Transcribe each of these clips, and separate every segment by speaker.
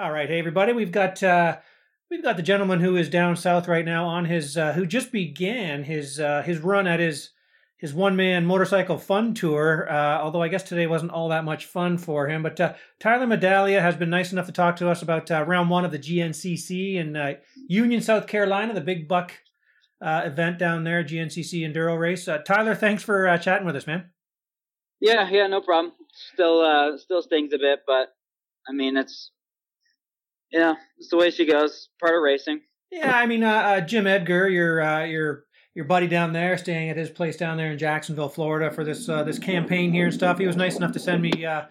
Speaker 1: All right, hey everybody, we've got uh, we've got the gentleman who is down south right now on his uh, who just began his uh, his run at his his one man motorcycle fun tour. Uh, although I guess today wasn't all that much fun for him. But uh, Tyler Medaglia has been nice enough to talk to us about uh, round one of the GNCC in uh, Union, South Carolina, the big buck uh, event down there, GNCC enduro race. Uh, Tyler, thanks for uh, chatting with us, man.
Speaker 2: Yeah, yeah, no problem. Still, uh, still stings a bit, but I mean, it's know, it's the way she goes. Part of racing.
Speaker 1: Yeah, I mean, uh, uh, Jim Edgar, your uh, your your buddy down there, staying at his place down there in Jacksonville, Florida, for this uh, this campaign here and stuff. He was nice enough to send me uh,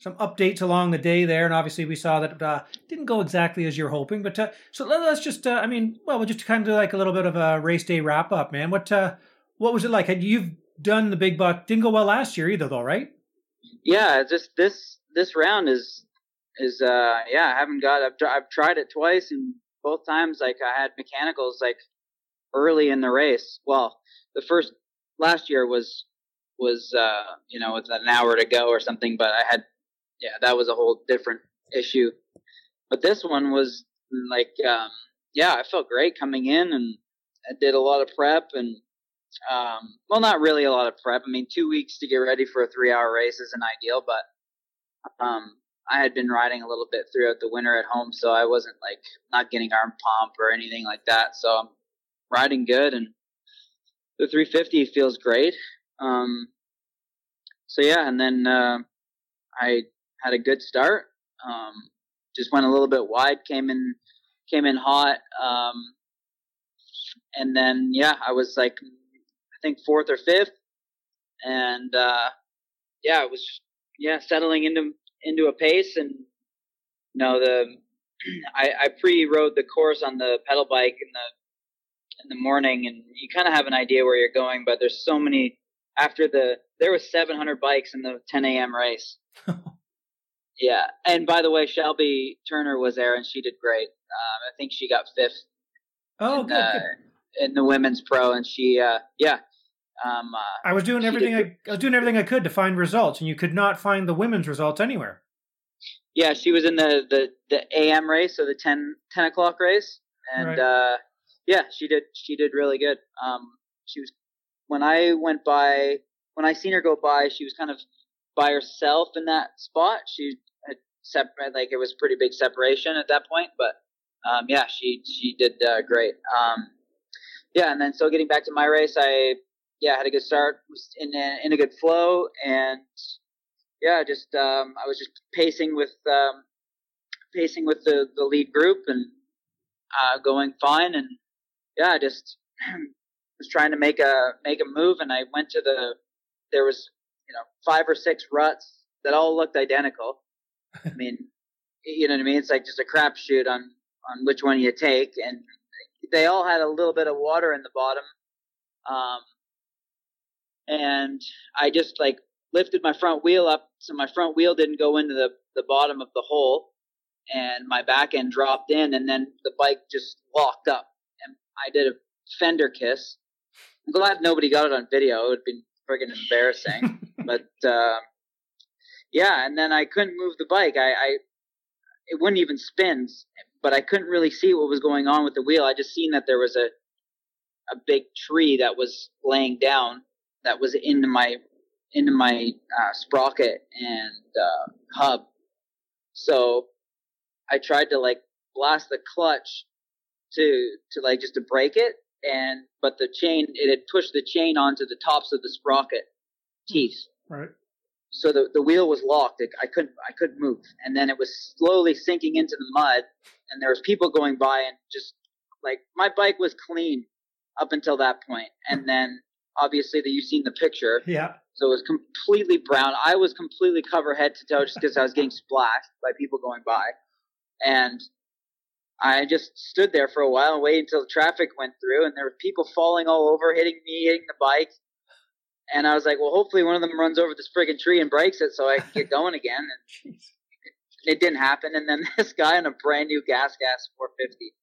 Speaker 1: some updates along the day there, and obviously we saw that uh, didn't go exactly as you're hoping. But uh, so let, us just, uh, I mean, well, we'll just kind of do like a little bit of a race day wrap up, man. What uh, what was it like? Had you've done the big buck? Didn't go well last year either, though, right?
Speaker 2: Yeah, just this this round is is uh yeah I haven't got I've, I've tried it twice and both times like I had mechanicals like early in the race. Well, the first last year was was uh you know with an hour to go or something, but I had yeah that was a whole different issue. But this one was like um yeah I felt great coming in and I did a lot of prep and um well not really a lot of prep. I mean two weeks to get ready for a three hour race isn't ideal, but um I had been riding a little bit throughout the winter at home, so I wasn't like not getting arm pump or anything like that. So I'm riding good, and the 350 feels great. Um, so yeah, and then uh, I had a good start. Um, just went a little bit wide, came in, came in hot, um, and then yeah, I was like, I think fourth or fifth, and uh, yeah, it was yeah settling into into a pace and you know the I, I pre-rode the course on the pedal bike in the in the morning and you kind of have an idea where you're going but there's so many after the there was 700 bikes in the 10 a.m race. Yeah. And by the way shelby turner was there and she did great. Um, i think she got fifth
Speaker 1: oh
Speaker 2: in,
Speaker 1: good,
Speaker 2: uh,
Speaker 1: good.
Speaker 2: in the women's pro and she uh, yeah um, uh,
Speaker 1: I was doing everything
Speaker 2: did-
Speaker 1: I, I was doing everything I could to find results, and you could not find the women's results anywhere.
Speaker 2: yeah, she was in the the the AM race, so the 10, 10 o'clock race, and
Speaker 1: Right.
Speaker 2: uh, yeah, she did she did really good. Um, she was when I went by when I seen her go by, she was kind of by herself in that spot. She had separate like it was pretty big separation at that point, but um, yeah, she she did uh, great. Um, yeah, and then so getting back to my race, I yeah had a good start, was in a, in a good flow, and yeah, just um, I was just pacing with um, pacing with the, the lead group and uh, going fine, and yeah, I just was trying to make a make a move, and I went to the there was you know five or six ruts that all looked identical. I mean, you know what I mean? It's like just a crapshoot on on which one you take, and they all had a little bit of water in the bottom. Um, and I just like lifted my front wheel up so my front wheel didn't go into the, the bottom of the hole and my back end dropped in and then the bike just locked up and I did a fender kiss. I'm glad nobody got it on video. It would have been friggin' embarrassing. but uh, yeah, and then I couldn't move the bike. I, I it wouldn't even spin, but I couldn't really see what was going on with the wheel. I just seen that there was a a big tree that was laying down that was into my into my uh, sprocket and uh, hub. So I tried to like blast the clutch to to like just to break it, and but the chain it had pushed the chain onto the tops of the sprocket teeth.
Speaker 1: Right.
Speaker 2: So the the wheel was locked. It, I couldn't I couldn't move, and then it was slowly sinking into the mud, and there was people going by, and just like my bike was clean up until that point, and then obviously that you've seen the picture.
Speaker 1: Yeah.
Speaker 2: So it was completely brown. I was completely covered head to toe just because I was getting splashed by people going by. And I just stood there for a while and waited until the traffic went through and there were people falling all over, hitting me, hitting the bike. And I was like, well, hopefully one of them runs over this friggin' tree and breaks it so I can get going again. And it didn't happen. And then this guy in a brand new gas gas 450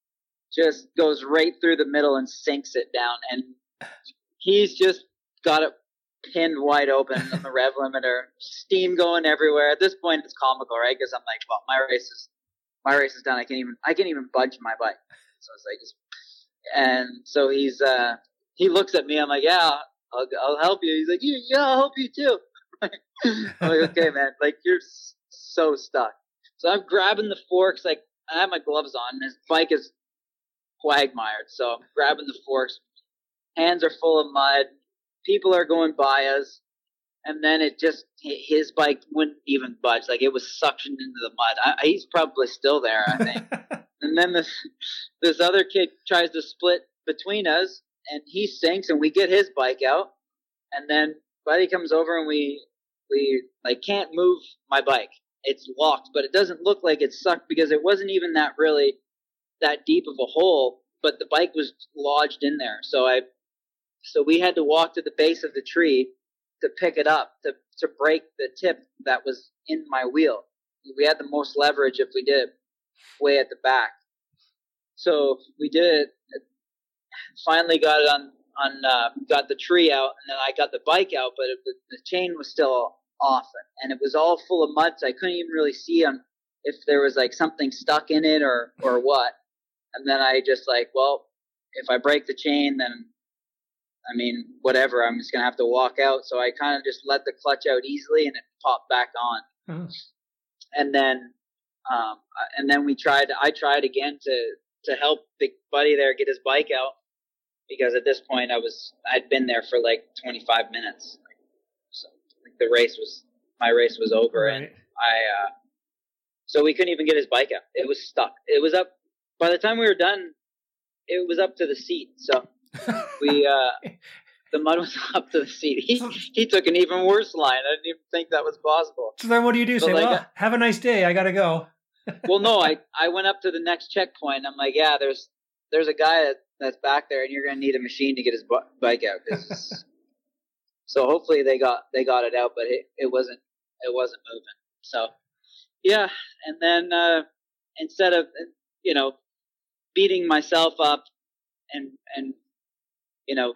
Speaker 2: just goes right through the middle and sinks it down. And he's just got it pinned wide open on the rev limiter, steam going everywhere. At this point, it's comical, right? Because I'm like, well, my race is my race is done. I can't even I can't even budge my bike. So it's like, and so he's uh he looks at me. I'm like, yeah, I'll, I'll help you. He's like, yeah, yeah, I'll help you too. I'm like, okay, man, like you're so stuck. So I'm grabbing the forks, like I have my gloves on, and his bike is quagmired. So I'm grabbing the forks. Hands are full of mud. People are going by us and then it just his bike wouldn't even budge. Like it was suctioned into the mud. I, he's probably still there, I think. and then this this other kid tries to split between us, and he sinks, and we get his bike out, and then Buddy comes over, and we we like can't move my bike. It's locked, but it doesn't look like it's sucked because it wasn't even that really that deep of a hole, but the bike was lodged in there. So I so we had to walk to the base of the tree to pick it up to to break the tip that was in my wheel. We had the most leverage if we did way at the back. So we did it. Finally got it on on uh, got the tree out, and then I got the bike out, but it, the, the chain was still off, and it was all full of mud, so I couldn't even really see on if there was like something stuck in it or or what. And then I just like, well, if I break the chain, then I mean, whatever, I'm just gonna have to walk out. So I kind of just let the clutch out easily, and it popped back on. Mm-hmm. And then, um, and then we tried. I tried again to to help Big Buddy there get his bike out because at this point I was I'd been there for like 25 minutes. So like the race was my race was over, right. and I uh, so we couldn't even get his bike out. It was stuck. It was up. By the time we were done, it was up to the seat. So we uh, the mud was up to the seat. He he took an even worse line. I didn't even think that was possible.
Speaker 1: So then, what do you do? So Say, like, well, have a nice day. I gotta go.
Speaker 2: well, no, I I went up to the next checkpoint. I'm like, yeah, there's there's a guy that, that's back there, and you're gonna need a machine to get his bike out. so hopefully they got they got it out, but it, it wasn't it wasn't moving. So yeah, and then uh, instead of you know beating myself up and and you know,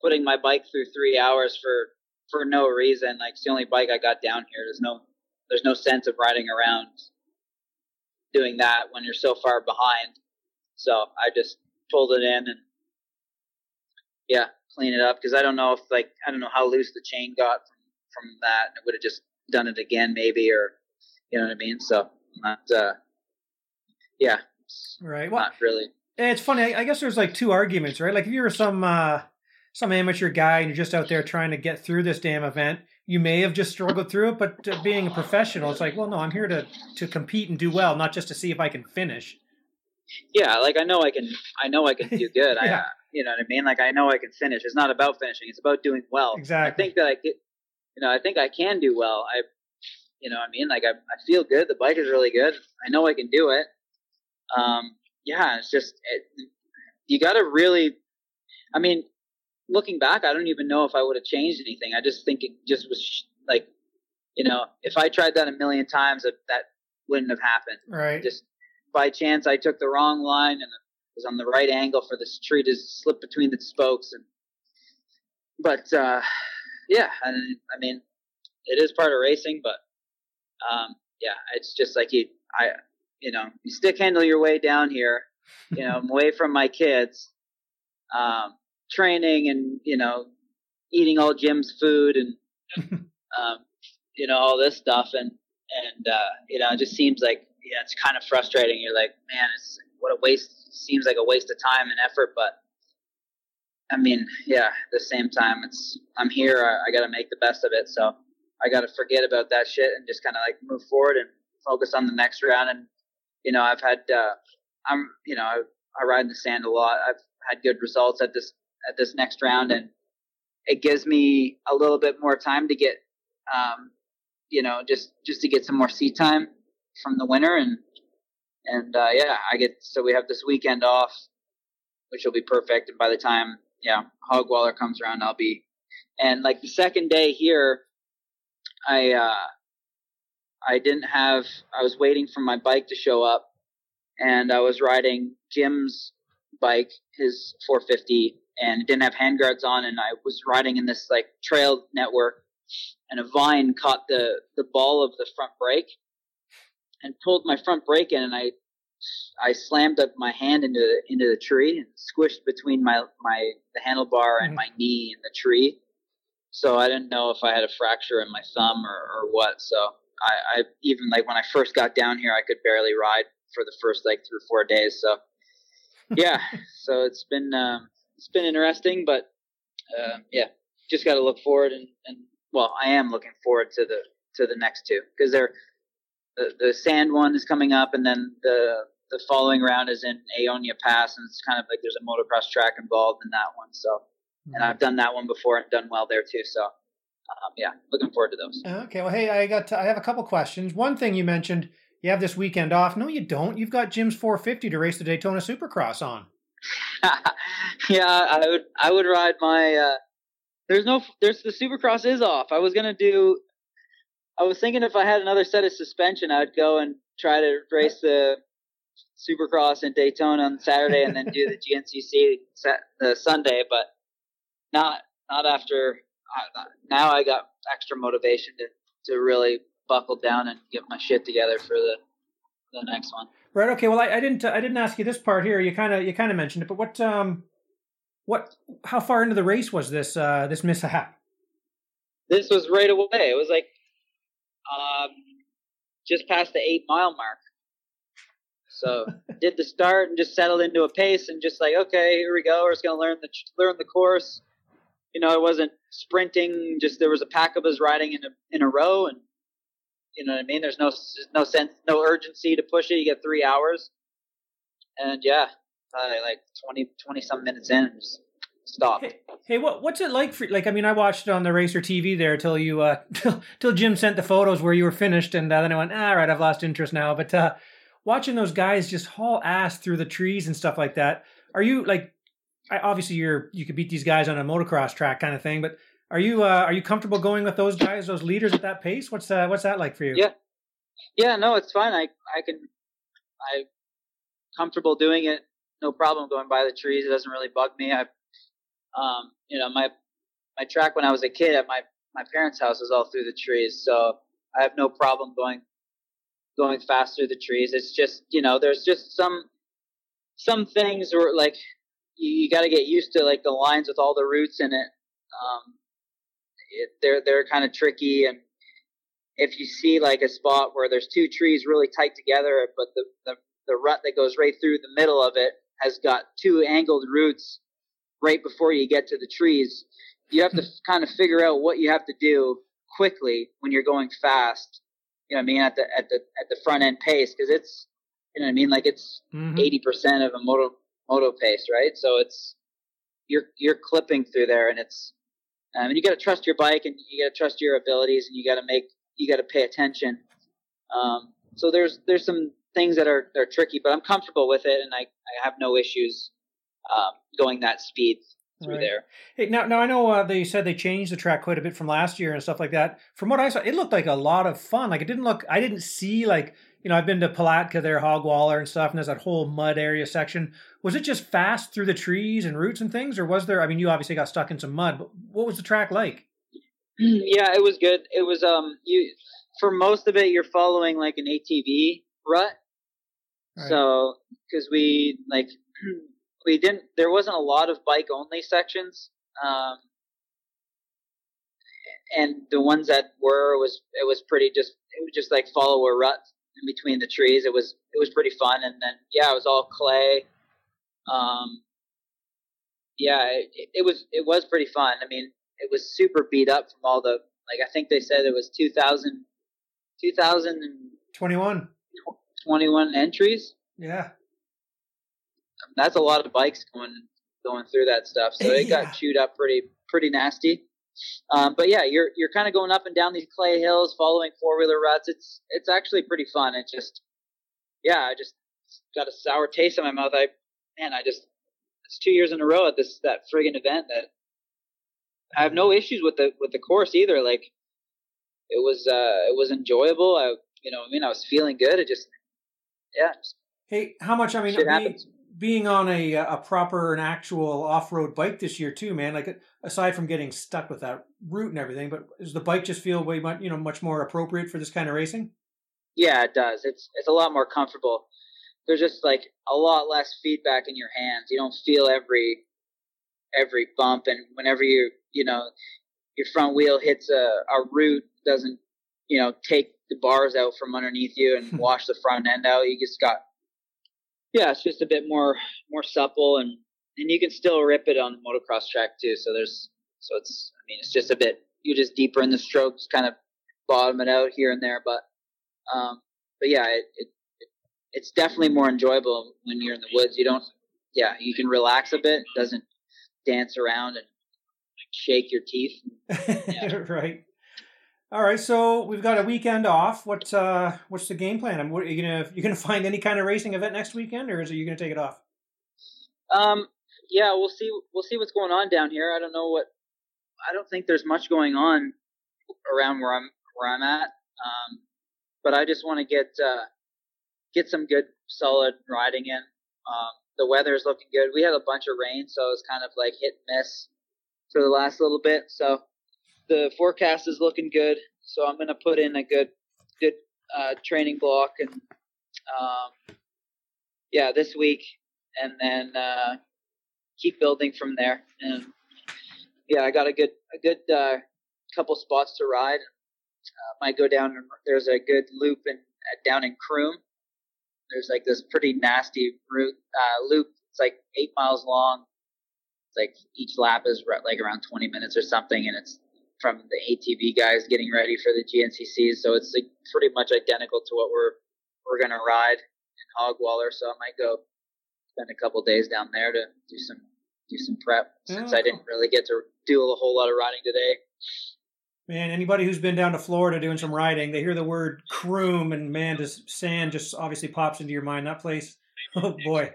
Speaker 2: putting my bike through three hours for for no reason. Like it's the only bike I got down here. There's no there's no sense of riding around doing that when you're so far behind. So I just pulled it in and yeah, clean it up because I don't know if like I don't know how loose the chain got from from that. It would have just done it again maybe or you know what I mean. So not uh yeah,
Speaker 1: right.
Speaker 2: Well, not really.
Speaker 1: It's funny. I guess there's like two arguments, right? Like if you're some uh, some amateur guy and you're just out there trying to get through this damn event, you may have just struggled through it. But uh, being a professional, it's like, well, no, I'm here to to compete and do well, not just to see if I can finish.
Speaker 2: Yeah, like I know I can. I know I can do good. yeah. I, uh, you know what I mean? Like I know I can finish. It's not about finishing. It's about doing well.
Speaker 1: Exactly.
Speaker 2: I think that I get. You know, I think I can do well. I, you know, what I mean, like I, I feel good. The bike is really good. I know I can do it. Um, yeah, it's just it, you got to really. I mean, looking back, I don't even know if I would have changed anything. I just think it just was like, you know, if I tried that a million times, that, that wouldn't have happened.
Speaker 1: Right.
Speaker 2: Just by chance, I took the wrong line and was on the right angle for this tree to slip between the spokes. And but uh, yeah, and I mean, it is part of racing, but um, yeah, it's just like you. I you know, you stick handle your way down here. You know, I'm away from my kids, um, training and you know, eating all Jim's food and um, you know all this stuff, and and uh, you know, it just seems like yeah, it's kind of frustrating. You're like, man, it's what a waste. Seems like a waste of time and effort, but I mean, yeah, at the same time, it's I'm here. I, I got to make the best of it. So I got to forget about that shit and just kind of like move forward and focus on the next round and you know, I've had, uh, I'm, you know, I, ride in the sand a lot. I've had good results at this, at this next round and it gives me a little bit more time to get, um, you know, just, just to get some more seat time from the winter. And, and, uh, yeah, I get, so we have this weekend off, which will be perfect. And by the time, yeah, Hogwaller comes around, I'll be, and like the second day here, I, uh, I didn't have, I was waiting for my bike to show up and I was riding Jim's bike, his 450, and it didn't have handguards on. And I was riding in this like trail network and a vine caught the, the ball of the front brake and pulled my front brake in, and I I slammed up my hand into the, into the tree and squished between my my the handlebar and mm-hmm. my knee and the tree. So I didn't know if I had a fracture in my thumb or, or what. So I, I even like when I first got down here, I could barely ride for the first like three or four days. So yeah, so it's been um, it's been interesting, but uh, yeah, just got to look forward and, and well, I am looking forward to the to the next two because they're the, the sand one is coming up, and then the the following round is in Aonia Pass, and it's kind of like there's a motocross track involved in that one. So, and mm-hmm. I've done that one before and done well there too. So, um, yeah, looking forward to those.
Speaker 1: Okay, well, hey, I got to, I have a couple questions. One thing you mentioned, you have this weekend off. No, you don't. You've got Jim's 450 to race the Daytona Supercross on.
Speaker 2: yeah, I would I would ride my. Uh, there's no there's the Supercross is off. I was gonna do. I was thinking if I had another set of suspension, I'd go and try to race the Supercross in Daytona on Saturday and then do the GNCC set, the Sunday, but not not after. Uh, now I got extra motivation to to really buckle down and get my shit together for the the next one.
Speaker 1: Right. Okay. Well, I, I didn't I didn't ask you this part here. You kind of you kind of mentioned it, but what um what how far into the race was this uh this mishap?
Speaker 2: This was right away. It was like um just past the eight mile mark. So did the start and just settled into a pace and just like okay, here we go. We're just gonna learn the learn the course. You know, it wasn't sprinting. Just there was a pack of us riding in a in a row, and you know what I mean. There's no no sense, no urgency to push it. You get three hours, and yeah, uh, like 20, 20 some minutes in, just stop.
Speaker 1: Hey, hey, what what's it like for like? I mean, I watched it on the racer TV there till you uh till, till Jim sent the photos where you were finished, and uh, then I went, ah, all right, I've lost interest now. But uh watching those guys just haul ass through the trees and stuff like that, are you like? Obviously, you're you could beat these guys on a motocross track kind of thing, but are you uh, are you comfortable going with those guys, those leaders at that pace? What's uh, what's that like for you?
Speaker 2: Yeah, yeah, no, it's fine. I I can I comfortable doing it. No problem going by the trees. It doesn't really bug me. I um you know my my track when I was a kid at my my parents' house was all through the trees, so I have no problem going going fast through the trees. It's just you know there's just some some things where like you, you got to get used to like the lines with all the roots in it. Um, it, they're they're kind of tricky and if you see like a spot where there's two trees really tight together but the, the the rut that goes right through the middle of it has got two angled roots right before you get to the trees you have to kind of figure out what you have to do quickly when you're going fast you know what i mean at the at the at the front end pace because it's you know what i mean like it's mm-hmm. 80% of a moto moto pace right so it's you're you're clipping through there and it's um, and you got to trust your bike, and you got to trust your abilities, and you got to make you got to pay attention. Um, so there's there's some things that are are tricky, but I'm comfortable with it, and I I have no issues um, going that speed through right. there.
Speaker 1: Hey, now now I know uh, they said they changed the track quite a bit from last year and stuff like that. From what I saw, it looked like a lot of fun. Like it didn't look. I didn't see like you know, I've been to Palatka there, Hogwaller and stuff, and there's that whole mud area section. Was it just fast through the trees and roots and things, or was there? I mean, you obviously got stuck in some mud, but what was the track like?
Speaker 2: Yeah, it was good. It was um, you for most of it, you're following like an ATV rut. Right. So, because we like we didn't, there wasn't a lot of bike only sections. Um, and the ones that were was it was pretty just it was just like follow a rut in between the trees. It was it was pretty fun, and then yeah, it was all clay. Um, yeah, it, it was it was pretty fun. I mean, it was super beat up from all the like. I think they said it was 2000,
Speaker 1: 2021
Speaker 2: 21 entries.
Speaker 1: Yeah,
Speaker 2: that's a lot of bikes going going through that stuff. So it yeah. got chewed up pretty pretty nasty. Um, but yeah, you're you're kind of going up and down these clay hills, following four wheeler ruts. It's it's actually pretty fun. It just yeah, I just got a sour taste in my mouth. I man, I just it's two years in a row at this that friggin' event that I have no issues with the with the course either. Like it was uh it was enjoyable. I you know I mean I was feeling good. It just yeah. Just,
Speaker 1: hey, how much? I mean, happens being on a uh, a proper and actual off road bike this year too, man. Like aside from getting stuck with that route and everything, but does the bike just feel way much you know much more appropriate for this kind of racing?
Speaker 2: Yeah, it does. It's it's a lot more comfortable. There's just like a lot less feedback in your hands. You don't feel every every bump, and whenever you you know your front wheel hits a, a root, doesn't you know take the bars out from underneath you and wash the front end out. You just got yeah, it's just a bit more more supple and and you can still rip it on the motocross track too. So there's so it's I mean it's just a bit you're just deeper in the strokes, kind of bottom it out here and there, but um, but yeah, it, it, it it's definitely more enjoyable when you're in the woods. You don't yeah you can relax a bit, doesn't dance around and shake your teeth.
Speaker 1: Yeah. right. All right, so we've got a weekend off. What's uh what's the game plan? I mean, what, are you gonna you gonna find any kind of racing event next weekend, or is it you gonna take it off?
Speaker 2: Um, yeah, we'll see. We'll see what's going on down here. I don't know what. I don't think there's much going on around where I'm where I'm at. Um, but I just want to get uh, get some good solid riding in. Um, the weather is looking good. We had a bunch of rain, so it's kind of like hit and miss for the last little bit. So the forecast is looking good. So I'm going to put in a good good uh, training block and um, yeah, this week, and then uh, keep building from there. And yeah, I got a good a good uh, couple spots to ride. Uh, might go down. There's a good loop in down in Croom. There's like this pretty nasty route uh, loop. It's like eight miles long. It's like each lap is like around 20 minutes or something, and it's from the ATV guys getting ready for the GNCCs. So it's like pretty much identical to what we're we're gonna ride in Hogwaller. So I might go spend a couple days down there to do some do some prep since I didn't really get to do a whole lot of riding today.
Speaker 1: Man, anybody who's been down to Florida doing some riding, they hear the word croom and man, just sand just obviously pops into your mind. That place, oh boy.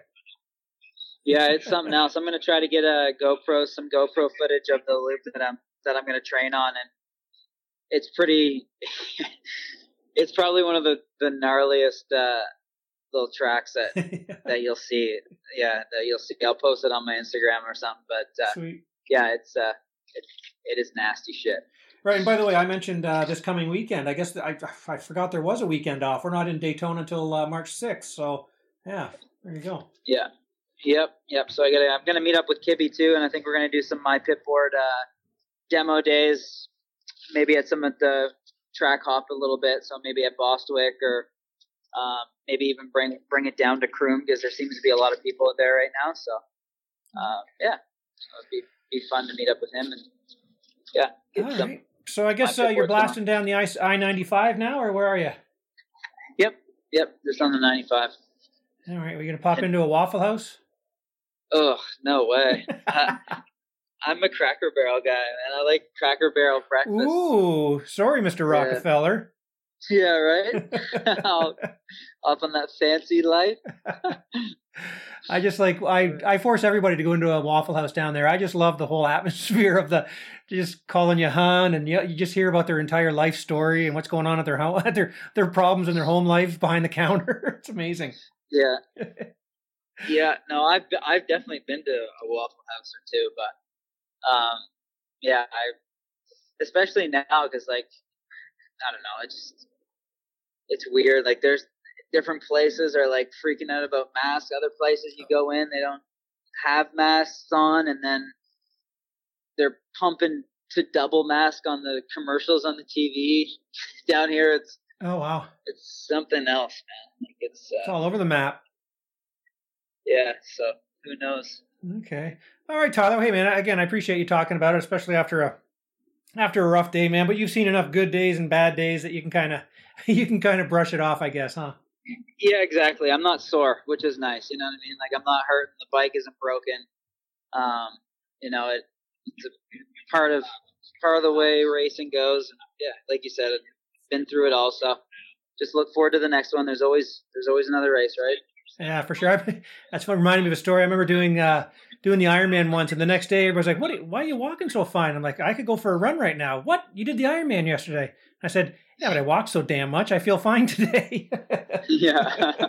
Speaker 2: Yeah, it's something else. I'm gonna try to get a GoPro, some GoPro footage of the loop that I'm that I'm gonna train on, and it's pretty. it's probably one of the the gnarliest uh, little tracks that that you'll see. Yeah, that you'll see. I'll post it on my Instagram or something. But uh,
Speaker 1: Sweet.
Speaker 2: yeah, it's uh, it, it is nasty shit.
Speaker 1: Right, and by the way, I mentioned uh, this coming weekend. I guess I I forgot there was a weekend off. We're not in Daytona until uh, March sixth, so yeah, there you go.
Speaker 2: Yeah, yep, yep. So I got I'm gonna meet up with Kibby too, and I think we're gonna do some my pit board uh, demo days, maybe at some at the track hop a little bit. So maybe at Bostwick or um, maybe even bring bring it down to Croom because there seems to be a lot of people there right now. So uh, yeah, so it'd be be fun to meet up with him and yeah.
Speaker 1: All some, right. So I guess uh, you're blasting down the ice I ninety five now, or where are you?
Speaker 2: Yep, yep, just on the ninety five.
Speaker 1: All right, we gonna pop into a Waffle House?
Speaker 2: Oh no way! uh, I'm a Cracker Barrel guy, man. I like Cracker Barrel breakfast.
Speaker 1: Ooh, sorry, Mister Rockefeller.
Speaker 2: Yeah, right. Up on that fancy life.
Speaker 1: I just like I I force everybody to go into a Waffle House down there. I just love the whole atmosphere of the just calling you hun, and you, you just hear about their entire life story and what's going on at their home, their their problems in their home life behind the counter. it's amazing.
Speaker 2: Yeah. yeah. No, I've I've definitely been to a Waffle House or two, but um, yeah, I especially now because like I don't know, it's just it's weird. Like there's different places are like freaking out about masks. Other places you go in, they don't have masks on, and then they're pumping to double mask on the commercials on the TV. Down here, it's
Speaker 1: oh wow,
Speaker 2: it's something else, man. Like it's,
Speaker 1: uh, it's all over the map.
Speaker 2: Yeah, so who knows?
Speaker 1: Okay, all right, Tyler. Hey, man. Again, I appreciate you talking about it, especially after a after a rough day, man. But you've seen enough good days and bad days that you can kind of you can kind of brush it off, I guess, huh?
Speaker 2: Yeah, exactly. I'm not sore, which is nice. You know what I mean? Like I'm not hurt. The bike isn't broken. Um, you know, it, it's a part of part of the way racing goes. And yeah, like you said, I've been through it all. So just look forward to the next one. There's always there's always another race, right?
Speaker 1: Yeah, for sure. That's what reminded me of a story. I remember doing uh, doing the Ironman once, and the next day everybody was like, "What? Why are you walking so fine?" I'm like, "I could go for a run right now." What? You did the Ironman yesterday? I said, "Yeah, but I walked so damn much. I feel fine today."
Speaker 2: yeah.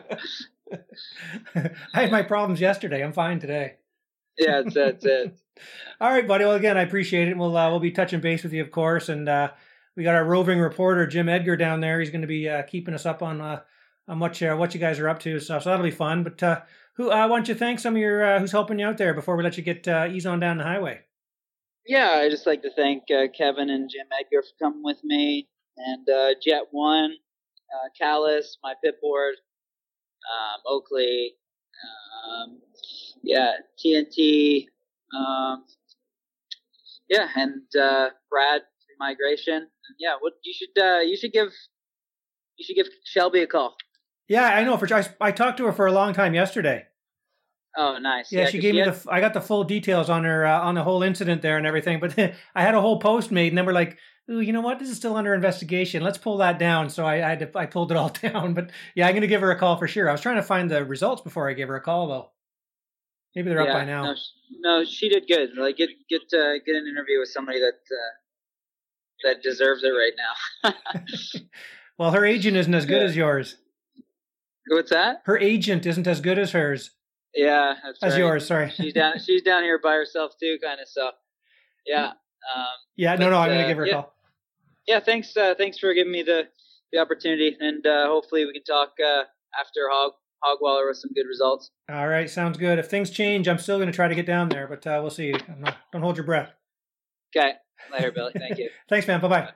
Speaker 1: I had my problems yesterday. I'm fine today.
Speaker 2: yeah, that's, that's it.
Speaker 1: All right, buddy. Well, again, I appreciate it. We'll uh, we'll be touching base with you, of course, and uh, we got our roving reporter Jim Edgar down there. He's going to be uh, keeping us up on uh, on what you, what you guys are up to. So, so that'll be fun. But uh, who uh, why don't you thank some of your uh, who's helping you out there before we let you get uh, ease on down the highway?
Speaker 2: Yeah, I just like to thank uh, Kevin and Jim Edgar for coming with me, and uh, Jet One, uh, my pit board, um, Oakley, um, yeah, TNT, um, yeah, and uh, Brad Migration. Yeah, what you should uh, you should give you should give Shelby a call.
Speaker 1: Yeah, I know. For I, I talked to her for a long time yesterday.
Speaker 2: Oh, nice.
Speaker 1: Yeah,
Speaker 2: Yeah,
Speaker 1: she gave me
Speaker 2: had-
Speaker 1: the. I got the full details on her uh, on the whole incident there and everything. But I had a whole post made, and then we're like, "Ooh, you know what? This is still under investigation. Let's pull that down." So I I, had to, I pulled it all down. But yeah, I'm gonna give her a call for sure. I was trying to find the results before I gave her a call, though. Maybe they're up by now.
Speaker 2: No, sh- no, she did good. Like get get uh, get an interview with somebody that uh, that deserves it right now.
Speaker 1: Well, her agent isn't as good
Speaker 2: Yeah.
Speaker 1: as yours.
Speaker 2: What's that?
Speaker 1: Her agent isn't as good as hers.
Speaker 2: Yeah, that's
Speaker 1: As
Speaker 2: right.
Speaker 1: yours, sorry.
Speaker 2: She's down. She's down here by herself too, kind of. So, yeah, um,
Speaker 1: Yeah, no, no, I'm
Speaker 2: But,
Speaker 1: gonna
Speaker 2: uh,
Speaker 1: give her a
Speaker 2: yeah.
Speaker 1: call.
Speaker 2: yeah. Thanks, uh, thanks for giving me the the opportunity, and uh, hopefully we can talk uh, after Hog Hogwaller with some good results.
Speaker 1: All right, sounds good. If things change, I'm still gonna try to get down there, but uh, we'll see. Not- Don't hold your breath.
Speaker 2: Okay, later, Billy. Thank you.
Speaker 1: Thanks, man. Bye bye.